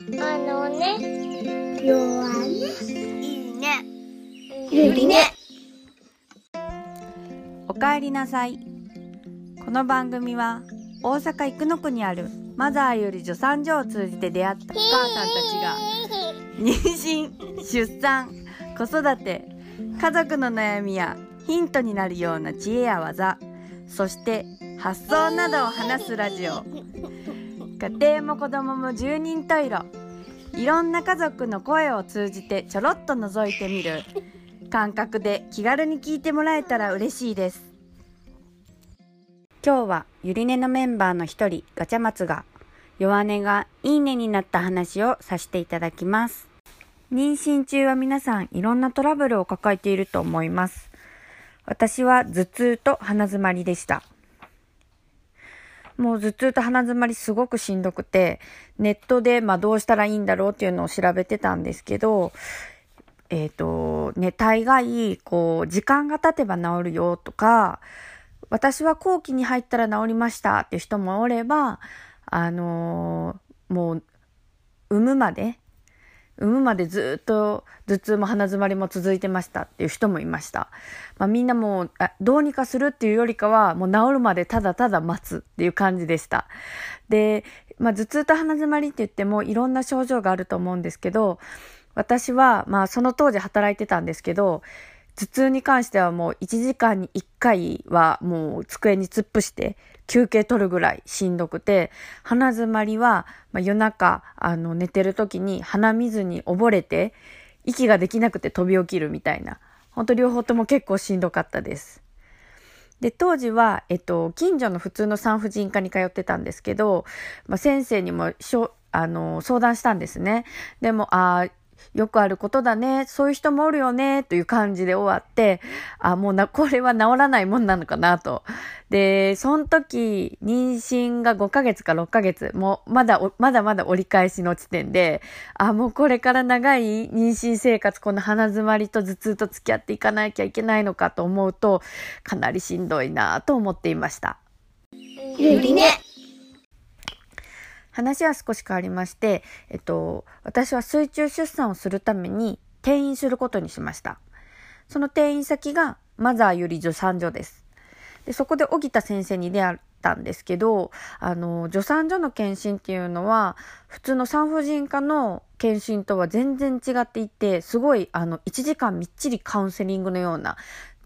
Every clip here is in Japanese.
あのね、弱ね。いいね。ゆりね。おかえりなさいこの番組は大阪生野区にあるマザーより助産所を通じて出会ったお母さんたちが妊娠出産子育て家族の悩みやヒントになるような知恵や技そして発想などを話すラジオ家庭も子供も十人十色。いろんな家族の声を通じてちょろっと覗いてみる。感覚で気軽に聞いてもらえたら嬉しいです。今日はゆりねのメンバーの一人ガチャマツが弱音がいいねになった話をさせていただきます。妊娠中は皆さんいろんなトラブルを抱えていると思います。私は頭痛と鼻づまりでした。もう頭痛と鼻づまりすごくしんどくて、ネットでまあどうしたらいいんだろうっていうのを調べてたんですけど、えっ、と、ね、大概、こう、時間が経てば治るよとか、私は後期に入ったら治りましたっていう人もおれば、あのーもう、産むまで、産むまでずっと頭痛も鼻づまりも続いてましたっていう人もいました。まあ、みんなもうどうにかするっていうよりかはもう治るまでただただ待つっていう感じでした。で、まあ、頭痛と鼻づまりって言ってもいろんな症状があると思うんですけど私はまあその当時働いてたんですけど頭痛に関してはもう1時間に1回はもう机に突っ伏して休憩取るぐらいしんどくて、鼻づまりは、まあ、夜中あの寝てる時に鼻水に溺れて息ができなくて飛び起きるみたいな、本当両方とも結構しんどかったです。で、当時は、えっと、近所の普通の産婦人科に通ってたんですけど、まあ、先生にもしょあの相談したんですね。でも、ああ、よくあることだね。そういう人もおるよね。という感じで終わって、あ、もうな、これは治らないもんなのかなと。で、その時、妊娠が5ヶ月か6ヶ月、もうまだ、まだまだ折り返しの地点で、あ、もうこれから長い妊娠生活、この鼻づまりと頭痛と付き合っていかなきゃいけないのかと思うと、かなりしんどいなと思っていました。ゆりね。話は少し変わりまして、えっと、私は水中出産をするために転院することにしました。その転院先がマザーより助産所です。でそこで荻田先生に出会ったんですけど、あの、助産所の検診っていうのは、普通の産婦人科の検診とは全然違っていて、すごい、あの、1時間みっちりカウンセリングのような、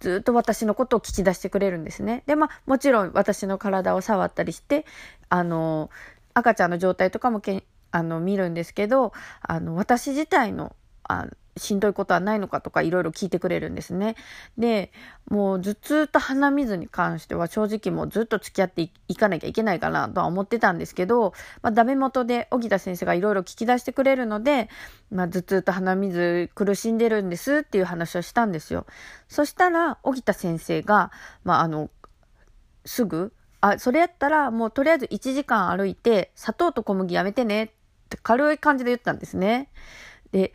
ずっと私のことを聞き出してくれるんですね。で、まあ、もちろん私の体を触ったりして、あの、赤ちゃんの状態とかもけあの見るんですけどあの私自体のあしんどいことはないのかとかいろいろ聞いてくれるんですね。でもう頭痛と鼻水に関しては正直もうずっと付き合っていかなきゃいけないかなとは思ってたんですけど、まあ、ダメ元で荻田先生がいろいろ聞き出してくれるので、まあ、頭痛と鼻水苦しんでるんですっていう話をしたんですよ。そしたら荻田先生が、まあ、あのすぐあ、それやったらもうとりあえず1時間歩いて砂糖と小麦やめてねって軽い感じで言ったんですね。で、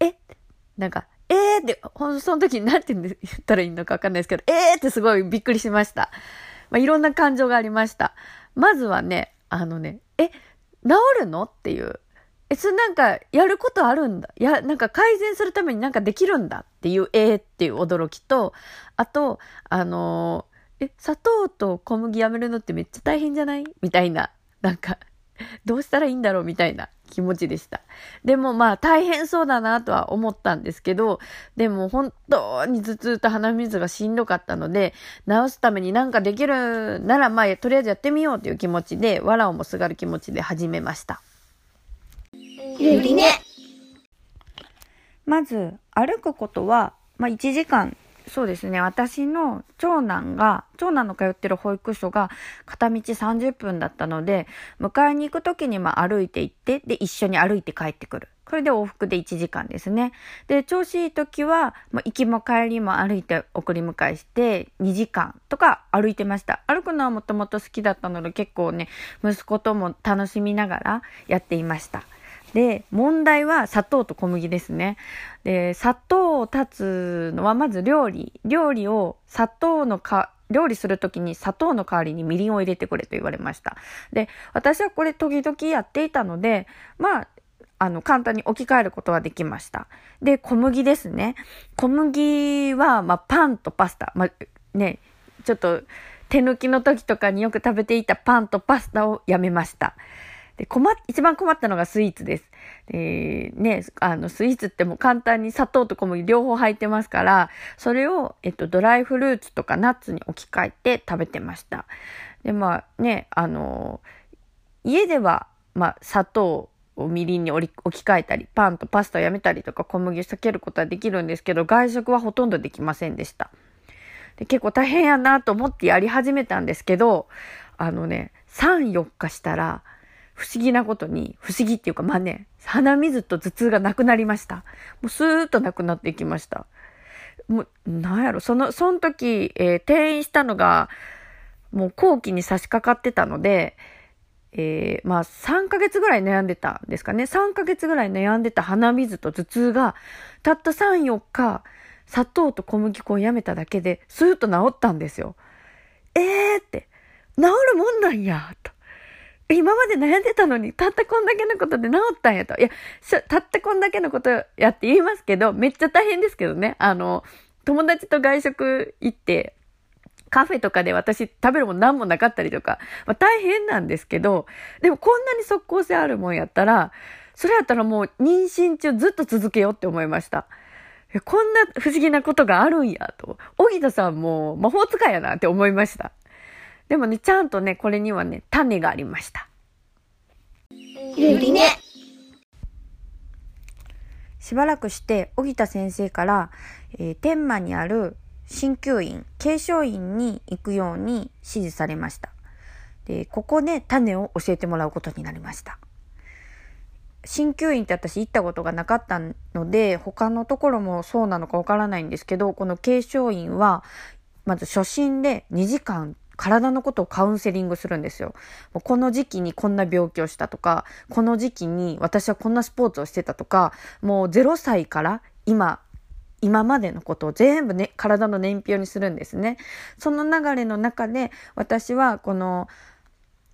え？なんか、えー？って、ほんその時に何て言ったらいいのかわかんないですけど、えー？ってすごいびっくりしました。まあ、いろんな感情がありました。まずはね、あのね、え、治るの？っていう。え、それなんか、やることあるんだ？や、なんか改善するためになんかできるんだ？っていう、えー？っていう驚きと、あと、あのーえ、砂糖と小麦やめるのってめっちゃ大変じゃない？みたいな、なんか、どうしたらいいんだろうみたいな気持ちでした。でもまあ大変そうだなとは思ったんですけど、でも本当に頭痛と鼻水がしんどかったので、治すためになんかできるならまあとりあえずやってみようという気持ちで、わらをもすがる気持ちで始めました。ゆりね。まず歩くことは、まあ、1時間そうですね。私の長男が長男の通ってる保育所が片道30分だったので迎えに行く時にま歩いて行ってで一緒に歩いて帰ってくる。これで往復で1時間ですね。で調子いい時は、まあ、行きも帰りも歩いて送り迎えして2時間とか歩いてました。歩くのはもともと好きだったので結構ね息子とも楽しみながらやっていました。で、問題は砂糖と小麦ですね。で、砂糖を断つのはまず料理。料理を砂糖のか、料理するときに砂糖の代わりにみりんを入れてくれと言われました。で、私はこれ時々やっていたので、まあ、あの、簡単に置き換えることはできました。で、小麦ですね。小麦は、まあ、パンとパスタ。まあ、ね、ちょっと、手抜きの時とかによく食べていたパンとパスタをやめました。で、困っ、一番困ったのがスイーツです。で、ね、あの、スイーツってもう簡単に砂糖と小麦両方入ってますから、それを、えっと、ドライフルーツとかナッツに置き換えて食べてました。で、まあね、あの、家では、まあ、砂糖をみりんに置き換えたり、パンとパスタをやめたりとか小麦を避けることはできるんですけど、外食はほとんどできませんでした。で結構大変やなと思ってやり始めたんですけど、あのね、3、4日したら、不思議なことに、不思議っていうか、まあね、鼻水と頭痛がなくなりました。もうスーッとなくなっていきました。もう、なんやろ、その、その時、えー、転院したのが、もう後期に差し掛かってたので、えー、まあ3ヶ月ぐらい悩んでたんですかね。3ヶ月ぐらい悩んでた鼻水と頭痛が、たった3、4日、砂糖と小麦粉をやめただけで、スーッと治ったんですよ。えーって、治るもんなんや、と。今まで悩んでたのに、たったこんだけのことで治ったんやと。いや、たったこんだけのことやって言いますけど、めっちゃ大変ですけどね。あの、友達と外食行って、カフェとかで私食べるもん何もなかったりとか、まあ、大変なんですけど、でもこんなに即効性あるもんやったら、それやったらもう妊娠中ずっと続けようって思いました。こんな不思議なことがあるんやと。小木田さんも魔法使いやなって思いました。でもね、ちゃんとね、これにはね、種がありました。ゆりね。しばらくして、小木田先生から、えー、天満にある鍼灸院、継承院に行くように指示されました。で、ここで種を教えてもらうことになりました。鍼灸院って私行ったことがなかったので、他のところもそうなのかわからないんですけど、この継承院は、まず初診で2時間体のことをカウンセリングするんですよ。もうこの時期にこんな病気をしたとか、この時期に私はこんなスポーツをしてたとか、もう0歳から今今までのことを全部ね、体の年表にするんですね。その流れの中で、私はこの、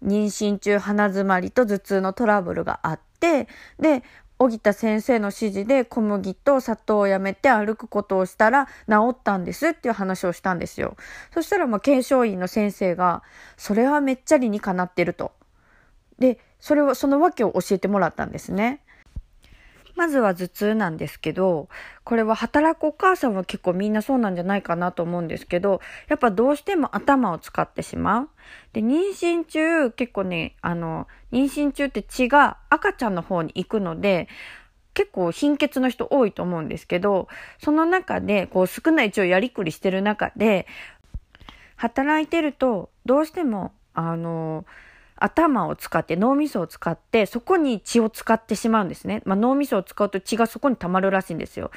妊娠中鼻詰まりと頭痛のトラブルがあって、で、小木田先生の指示で小麦と砂糖をやめて歩くことをしたら治ったんですっていう話をしたんですよ。そしたらまあ検証員の先生が、それはめっちゃ理にかなってると。で、それを、その訳を教えてもらったんですね。まずは頭痛なんですけど、これは働くお母さんは結構みんなそうなんじゃないかなと思うんですけど、やっぱどうしても頭を使ってしまう。で、妊娠中、結構ね、あの、妊娠中って血が赤ちゃんの方に行くので、結構貧血の人多いと思うんですけど、その中で、こう少ない血をやりくりしてる中で、働いてると、どうしても、あの、頭を使って脳みそを使ってそこに血を使ってしまうんですね。まあ、脳みそを使うと血がそこに溜まるらしいんですよ。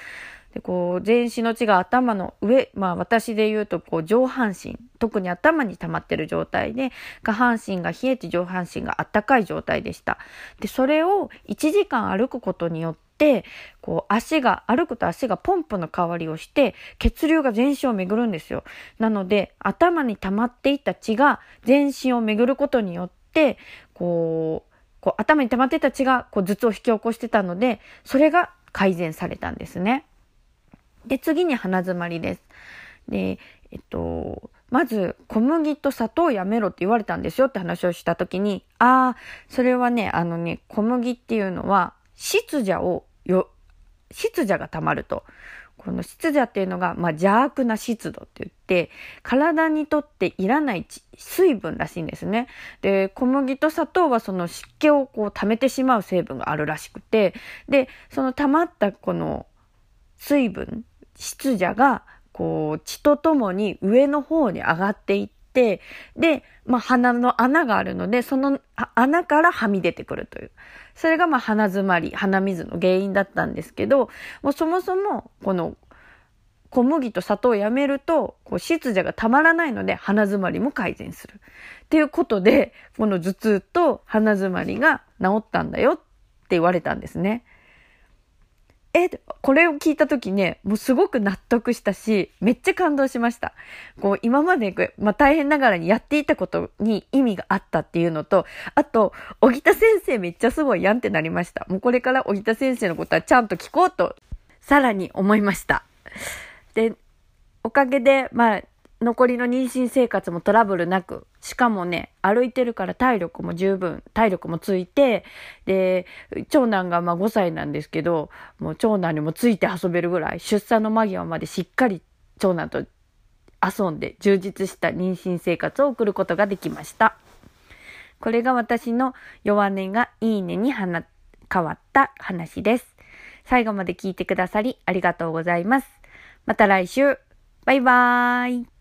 でこう全身の血が頭の上、まあ私で言うとこう上半身、特に頭に溜まってる状態で、下半身が冷えて上半身が暖かい状態でした。で、それを1時間歩くことによって、こう足が、歩くと足がポンプの代わりをして、血流が全身を巡るんですよ。なので、頭に溜まっていた血が全身を巡ることによって、、こう、こう頭に溜まってた血がこう頭痛を引き起こしてたので、それが改善されたんですね。で、次に鼻詰まりです。で、えっと、まず、小麦と砂糖をやめろって言われたんですよって話をしたときに、ああ、それはね、あのね、小麦っていうのは、湿邪をよ、湿邪が溜まると。この湿度っていうのが、まあ、邪悪な湿度って言って、体にとっていらない水分らしいんですね。で、小麦と砂糖はその湿気をこう溜めてしまう成分があるらしくて、で、その溜まったこの水分、湿邪が、こう、血とともに上の方に上がっていって、で、まあ、鼻の穴があるので、その穴からはみ出てくるという。それがまあ鼻詰まり、鼻水の原因だったんですけど、もうそもそもこの小麦と砂糖をやめると、こう湿邪がたまらないので鼻詰まりも改善する。っていうことで、この頭痛と鼻詰まりが治ったんだよって言われたんですね。え、これを聞いた時ね、もうすごく納得したし、めっちゃ感動しました。こう、今まで、まあ、大変ながらにやっていたことに意味があったっていうのと、あと、小木田先生めっちゃすごいやんってなりました。もうこれから小木田先生のことはちゃんと聞こうと、さらに思いました。で、おかげで、まあ、残りの妊娠生活もトラブルなく、しかもね、歩いてるから体力も十分、体力もついて、で、長男がまあ5歳なんですけど、もう長男にもついて遊べるぐらい、出産の間際までしっかり長男と遊んで充実した妊娠生活を送ることができました。これが私の弱音がいいねに変わった話です。最後まで聞いてくださりありがとうございます。また来週。バイバーイ。